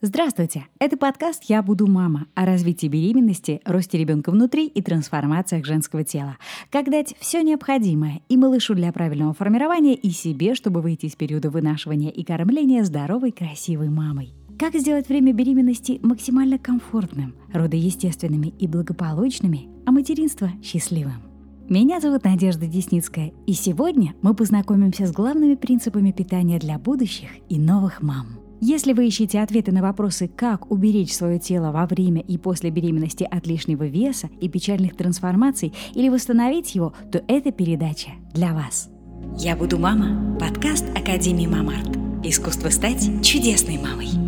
Здравствуйте! Это подкаст «Я буду мама» о развитии беременности, росте ребенка внутри и трансформациях женского тела. Как дать все необходимое и малышу для правильного формирования, и себе, чтобы выйти из периода вынашивания и кормления здоровой, красивой мамой. Как сделать время беременности максимально комфортным, роды естественными и благополучными, а материнство счастливым. Меня зовут Надежда Десницкая, и сегодня мы познакомимся с главными принципами питания для будущих и новых мам. Если вы ищете ответы на вопросы, как уберечь свое тело во время и после беременности от лишнего веса и печальных трансформаций или восстановить его, то эта передача для вас. «Я буду мама» – подкаст Академии Мамарт. Искусство стать чудесной мамой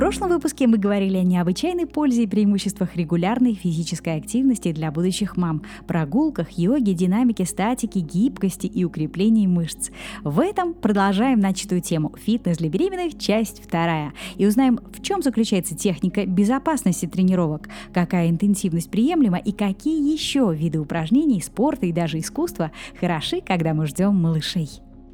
прошлом выпуске мы говорили о необычайной пользе и преимуществах регулярной физической активности для будущих мам, прогулках, йоге, динамике, статике, гибкости и укреплении мышц. В этом продолжаем начатую тему «Фитнес для беременных. Часть вторая» и узнаем, в чем заключается техника безопасности тренировок, какая интенсивность приемлема и какие еще виды упражнений, спорта и даже искусства хороши, когда мы ждем малышей.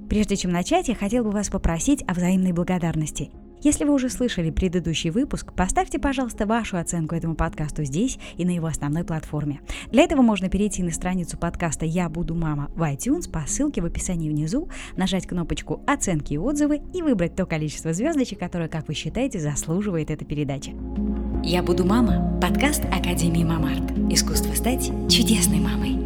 Прежде чем начать, я хотел бы вас попросить о взаимной благодарности – если вы уже слышали предыдущий выпуск, поставьте, пожалуйста, вашу оценку этому подкасту здесь и на его основной платформе. Для этого можно перейти на страницу подкаста «Я буду мама» в iTunes по ссылке в описании внизу, нажать кнопочку «Оценки и отзывы» и выбрать то количество звездочек, которое, как вы считаете, заслуживает эта передача. «Я буду мама» – подкаст Академии Мамарт. Искусство стать чудесной мамой.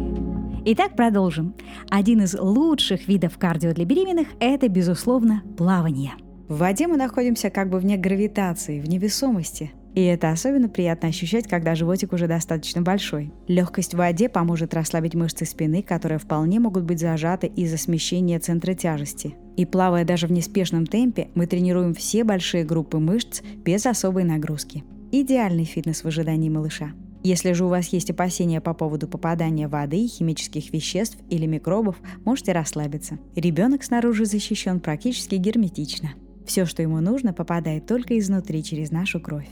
Итак, продолжим. Один из лучших видов кардио для беременных – это, безусловно, плавание – в воде мы находимся как бы вне гравитации, в невесомости. И это особенно приятно ощущать, когда животик уже достаточно большой. Легкость в воде поможет расслабить мышцы спины, которые вполне могут быть зажаты из-за смещения центра тяжести. И плавая даже в неспешном темпе, мы тренируем все большие группы мышц без особой нагрузки. Идеальный фитнес в ожидании малыша. Если же у вас есть опасения по поводу попадания воды, химических веществ или микробов, можете расслабиться. Ребенок снаружи защищен практически герметично. Все, что ему нужно, попадает только изнутри через нашу кровь.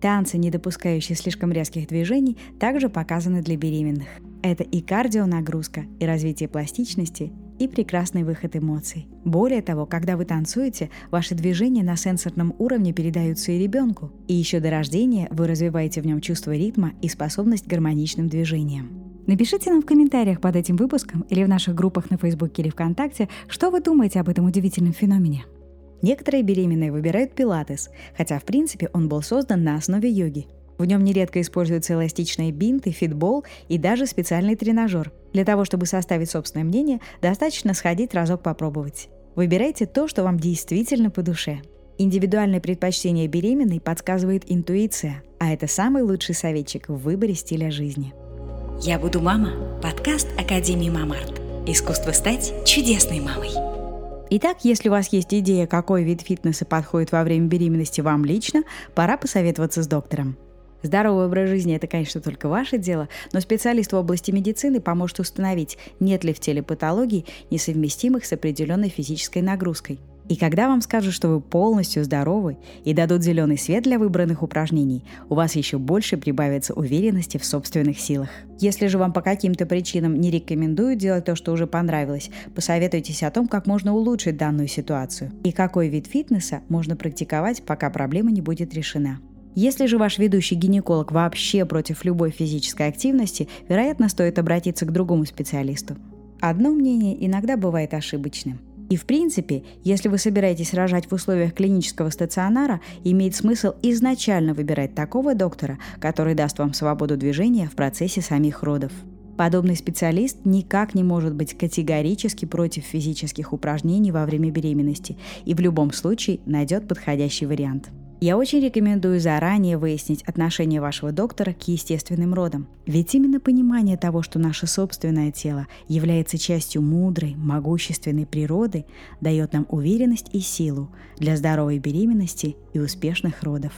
Танцы, не допускающие слишком резких движений, также показаны для беременных. Это и кардионагрузка, и развитие пластичности, и прекрасный выход эмоций. Более того, когда вы танцуете, ваши движения на сенсорном уровне передаются и ребенку. И еще до рождения вы развиваете в нем чувство ритма и способность к гармоничным движениям. Напишите нам в комментариях под этим выпуском или в наших группах на Фейсбуке или ВКонтакте, что вы думаете об этом удивительном феномене. Некоторые беременные выбирают пилатес, хотя в принципе он был создан на основе йоги. В нем нередко используются эластичные бинты, фитбол и даже специальный тренажер. Для того, чтобы составить собственное мнение, достаточно сходить разок попробовать. Выбирайте то, что вам действительно по душе. Индивидуальное предпочтение беременной подсказывает интуиция, а это самый лучший советчик в выборе стиля жизни. «Я буду мама» – подкаст Академии Мамарт. Искусство стать чудесной мамой. Итак, если у вас есть идея, какой вид фитнеса подходит во время беременности вам лично, пора посоветоваться с доктором. Здоровый образ жизни – это, конечно, только ваше дело, но специалист в области медицины поможет установить, нет ли в теле патологий, несовместимых с определенной физической нагрузкой – и когда вам скажут, что вы полностью здоровы и дадут зеленый свет для выбранных упражнений, у вас еще больше прибавится уверенности в собственных силах. Если же вам по каким-то причинам не рекомендуют делать то, что уже понравилось, посоветуйтесь о том, как можно улучшить данную ситуацию и какой вид фитнеса можно практиковать, пока проблема не будет решена. Если же ваш ведущий гинеколог вообще против любой физической активности, вероятно, стоит обратиться к другому специалисту. Одно мнение иногда бывает ошибочным – и в принципе, если вы собираетесь рожать в условиях клинического стационара, имеет смысл изначально выбирать такого доктора, который даст вам свободу движения в процессе самих родов. Подобный специалист никак не может быть категорически против физических упражнений во время беременности и в любом случае найдет подходящий вариант. Я очень рекомендую заранее выяснить отношение вашего доктора к естественным родам. Ведь именно понимание того, что наше собственное тело является частью мудрой, могущественной природы, дает нам уверенность и силу для здоровой беременности и успешных родов.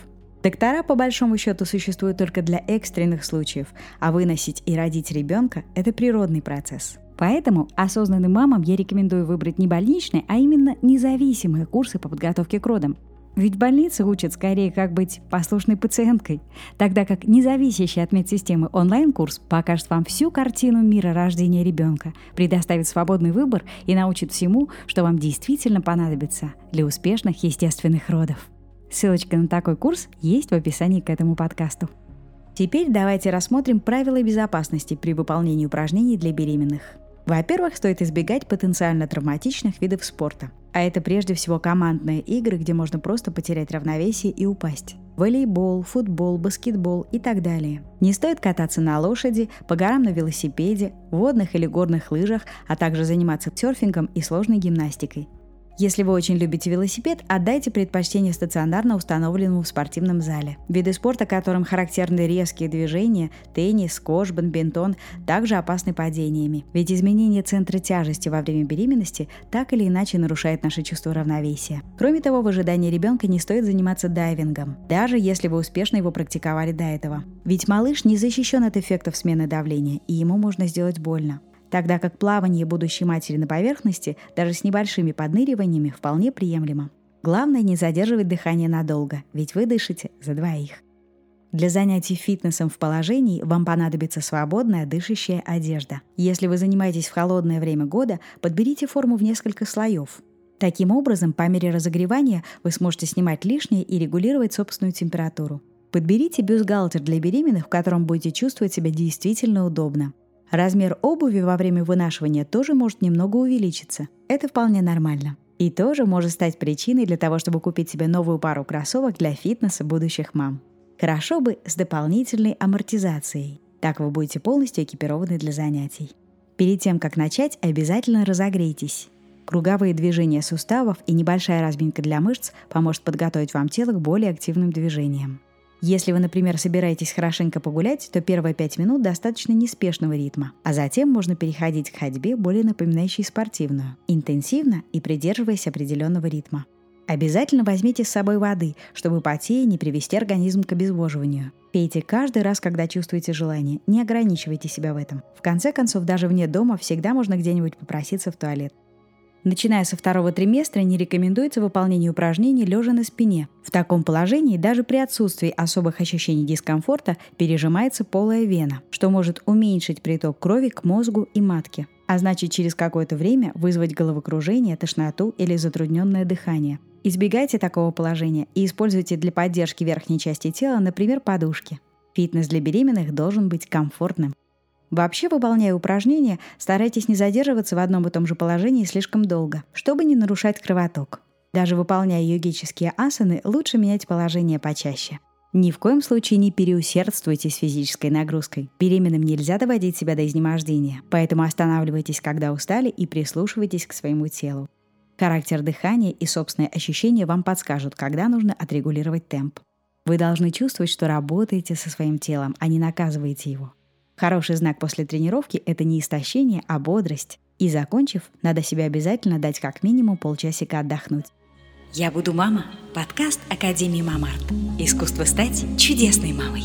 Доктора, по большому счету, существуют только для экстренных случаев, а выносить и родить ребенка – это природный процесс. Поэтому осознанным мамам я рекомендую выбрать не больничные, а именно независимые курсы по подготовке к родам. Ведь больницы учат скорее, как быть послушной пациенткой, тогда как независящий от медсистемы онлайн-курс покажет вам всю картину мира рождения ребенка, предоставит свободный выбор и научит всему, что вам действительно понадобится для успешных естественных родов. Ссылочка на такой курс есть в описании к этому подкасту. Теперь давайте рассмотрим правила безопасности при выполнении упражнений для беременных. Во-первых, стоит избегать потенциально травматичных видов спорта. А это прежде всего командные игры, где можно просто потерять равновесие и упасть. Волейбол, футбол, баскетбол и так далее. Не стоит кататься на лошади, по горам на велосипеде, водных или горных лыжах, а также заниматься серфингом и сложной гимнастикой. Если вы очень любите велосипед, отдайте предпочтение стационарно установленному в спортивном зале. Виды спорта, которым характерны резкие движения, теннис, скош, бадминтон, также опасны падениями. Ведь изменение центра тяжести во время беременности так или иначе нарушает наше чувство равновесия. Кроме того, в ожидании ребенка не стоит заниматься дайвингом, даже если вы успешно его практиковали до этого. Ведь малыш не защищен от эффектов смены давления, и ему можно сделать больно тогда как плавание будущей матери на поверхности даже с небольшими подныриваниями вполне приемлемо. Главное не задерживать дыхание надолго, ведь вы дышите за двоих. Для занятий фитнесом в положении вам понадобится свободная дышащая одежда. Если вы занимаетесь в холодное время года, подберите форму в несколько слоев. Таким образом, по мере разогревания вы сможете снимать лишнее и регулировать собственную температуру. Подберите бюстгальтер для беременных, в котором будете чувствовать себя действительно удобно. Размер обуви во время вынашивания тоже может немного увеличиться. Это вполне нормально. И тоже может стать причиной для того, чтобы купить себе новую пару кроссовок для фитнеса будущих мам. Хорошо бы с дополнительной амортизацией. Так вы будете полностью экипированы для занятий. Перед тем, как начать, обязательно разогрейтесь. Круговые движения суставов и небольшая разминка для мышц поможет подготовить вам тело к более активным движениям. Если вы, например, собираетесь хорошенько погулять, то первые пять минут достаточно неспешного ритма, а затем можно переходить к ходьбе, более напоминающей спортивную, интенсивно и придерживаясь определенного ритма. Обязательно возьмите с собой воды, чтобы потея не привести организм к обезвоживанию. Пейте каждый раз, когда чувствуете желание. Не ограничивайте себя в этом. В конце концов, даже вне дома всегда можно где-нибудь попроситься в туалет. Начиная со второго триместра не рекомендуется выполнение упражнений лежа на спине. В таком положении даже при отсутствии особых ощущений дискомфорта пережимается полая вена, что может уменьшить приток крови к мозгу и матке, а значит через какое-то время вызвать головокружение, тошноту или затрудненное дыхание. Избегайте такого положения и используйте для поддержки верхней части тела, например, подушки. Фитнес для беременных должен быть комфортным. Вообще, выполняя упражнения, старайтесь не задерживаться в одном и том же положении слишком долго, чтобы не нарушать кровоток. Даже выполняя йогические асаны, лучше менять положение почаще. Ни в коем случае не переусердствуйте с физической нагрузкой. Беременным нельзя доводить себя до изнемождения, поэтому останавливайтесь, когда устали, и прислушивайтесь к своему телу. Характер дыхания и собственные ощущения вам подскажут, когда нужно отрегулировать темп. Вы должны чувствовать, что работаете со своим телом, а не наказываете его. Хороший знак после тренировки – это не истощение, а бодрость. И закончив, надо себе обязательно дать как минимум полчасика отдохнуть. «Я буду мама» – подкаст Академии Мамарт. Искусство стать чудесной мамой.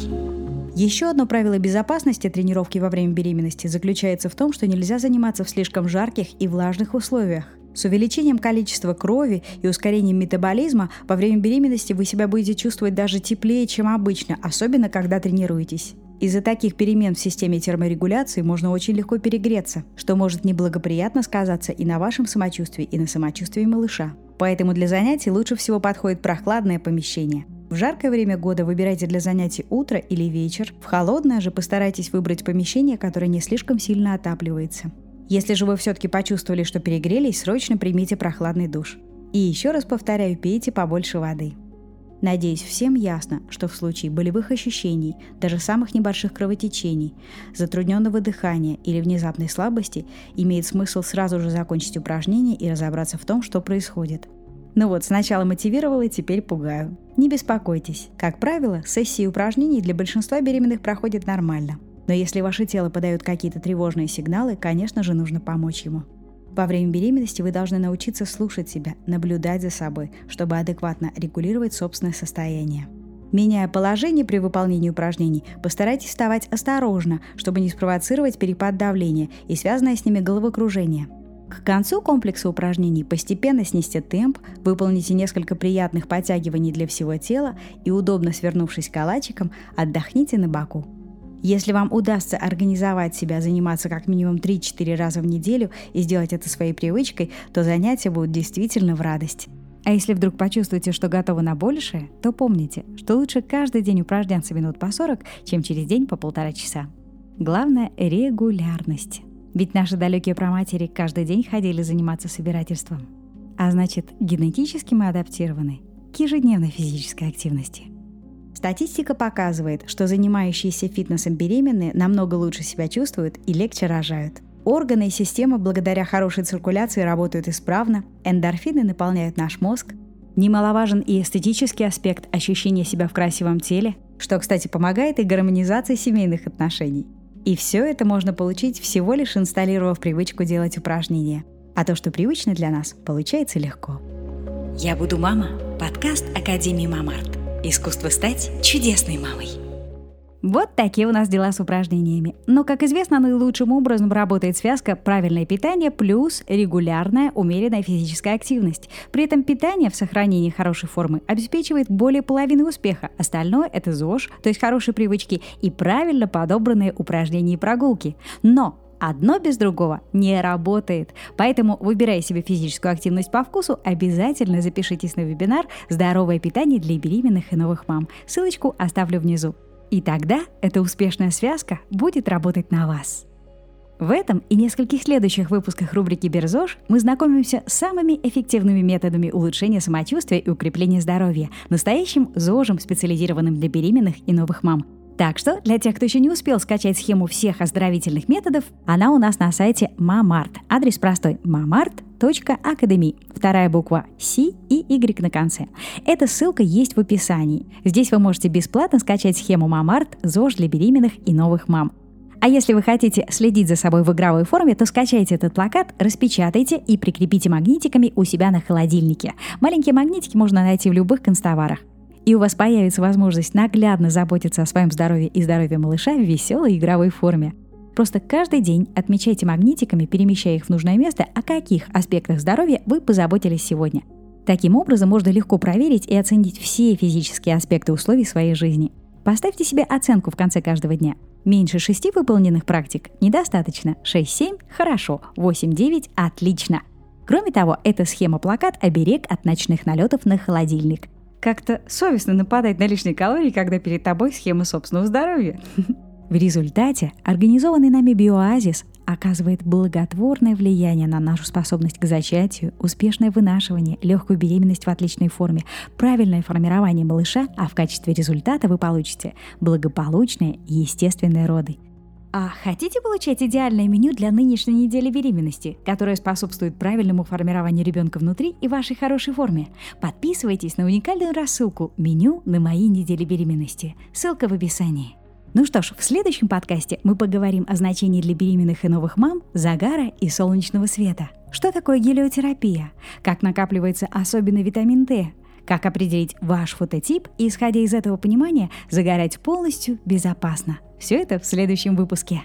Еще одно правило безопасности тренировки во время беременности заключается в том, что нельзя заниматься в слишком жарких и влажных условиях. С увеличением количества крови и ускорением метаболизма во время беременности вы себя будете чувствовать даже теплее, чем обычно, особенно когда тренируетесь. Из-за таких перемен в системе терморегуляции можно очень легко перегреться, что может неблагоприятно сказаться и на вашем самочувствии, и на самочувствии малыша. Поэтому для занятий лучше всего подходит прохладное помещение. В жаркое время года выбирайте для занятий утро или вечер. В холодное же постарайтесь выбрать помещение, которое не слишком сильно отапливается. Если же вы все-таки почувствовали, что перегрелись, срочно примите прохладный душ. И еще раз повторяю, пейте побольше воды. Надеюсь, всем ясно, что в случае болевых ощущений, даже самых небольших кровотечений, затрудненного дыхания или внезапной слабости, имеет смысл сразу же закончить упражнение и разобраться в том, что происходит. Ну вот, сначала мотивировала, теперь пугаю. Не беспокойтесь. Как правило, сессии упражнений для большинства беременных проходят нормально. Но если ваше тело подает какие-то тревожные сигналы, конечно же, нужно помочь ему. Во время беременности вы должны научиться слушать себя, наблюдать за собой, чтобы адекватно регулировать собственное состояние. Меняя положение при выполнении упражнений, постарайтесь вставать осторожно, чтобы не спровоцировать перепад давления и связанное с ними головокружение. К концу комплекса упражнений постепенно снизьте темп, выполните несколько приятных подтягиваний для всего тела и, удобно свернувшись калачиком, отдохните на боку. Если вам удастся организовать себя заниматься как минимум 3-4 раза в неделю и сделать это своей привычкой, то занятия будут действительно в радость. А если вдруг почувствуете, что готовы на большее, то помните, что лучше каждый день упражняться минут по 40, чем через день по полтора часа. Главное – регулярность. Ведь наши далекие праматери каждый день ходили заниматься собирательством. А значит, генетически мы адаптированы к ежедневной физической активности. Статистика показывает, что занимающиеся фитнесом беременные намного лучше себя чувствуют и легче рожают. Органы и системы благодаря хорошей циркуляции работают исправно, эндорфины наполняют наш мозг. Немаловажен и эстетический аспект ощущения себя в красивом теле, что, кстати, помогает и гармонизации семейных отношений. И все это можно получить всего лишь инсталлировав привычку делать упражнения. А то, что привычно для нас, получается легко. «Я буду мама» – подкаст Академии Мамарт. Искусство стать чудесной мамой. Вот такие у нас дела с упражнениями. Но, как известно, наилучшим образом работает связка правильное питание плюс регулярная умеренная физическая активность. При этом питание в сохранении хорошей формы обеспечивает более половины успеха. Остальное – это ЗОЖ, то есть хорошие привычки и правильно подобранные упражнения и прогулки. Но Одно без другого не работает. Поэтому, выбирая себе физическую активность по вкусу, обязательно запишитесь на вебинар «Здоровое питание для беременных и новых мам». Ссылочку оставлю внизу. И тогда эта успешная связка будет работать на вас. В этом и нескольких следующих выпусках рубрики «Берзош» мы знакомимся с самыми эффективными методами улучшения самочувствия и укрепления здоровья, настоящим ЗОЖем, специализированным для беременных и новых мам – так что для тех, кто еще не успел скачать схему всех оздоровительных методов, она у нас на сайте Мамарт. Адрес простой – mamart.academy. Вторая буква C и Y на конце. Эта ссылка есть в описании. Здесь вы можете бесплатно скачать схему Мамарт ЗОЖ для беременных и новых мам. А если вы хотите следить за собой в игровой форме, то скачайте этот плакат, распечатайте и прикрепите магнитиками у себя на холодильнике. Маленькие магнитики можно найти в любых констоварах и у вас появится возможность наглядно заботиться о своем здоровье и здоровье малыша в веселой игровой форме. Просто каждый день отмечайте магнитиками, перемещая их в нужное место, о каких аспектах здоровья вы позаботились сегодня. Таким образом, можно легко проверить и оценить все физические аспекты условий своей жизни. Поставьте себе оценку в конце каждого дня. Меньше шести выполненных практик недостаточно, 6-7 – хорошо, 8-9 – отлично. Кроме того, эта схема-плакат – оберег от ночных налетов на холодильник – как-то совестно нападать на лишние калории, когда перед тобой схема собственного здоровья. В результате организованный нами биоазис оказывает благотворное влияние на нашу способность к зачатию, успешное вынашивание, легкую беременность в отличной форме, правильное формирование малыша, а в качестве результата вы получите благополучные и естественные роды – а хотите получать идеальное меню для нынешней недели беременности, которое способствует правильному формированию ребенка внутри и вашей хорошей форме? Подписывайтесь на уникальную рассылку «Меню на моей неделе беременности». Ссылка в описании. Ну что ж, в следующем подкасте мы поговорим о значении для беременных и новых мам загара и солнечного света. Что такое гелиотерапия? Как накапливается особенный витамин D? Как определить ваш фототип и, исходя из этого понимания, загорать полностью безопасно. Все это в следующем выпуске.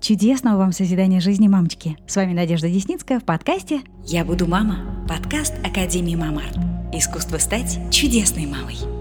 Чудесного вам созидания жизни, мамочки! С вами Надежда Десницкая в подкасте «Я буду мама» – подкаст Академии Мамарт. Искусство стать чудесной мамой.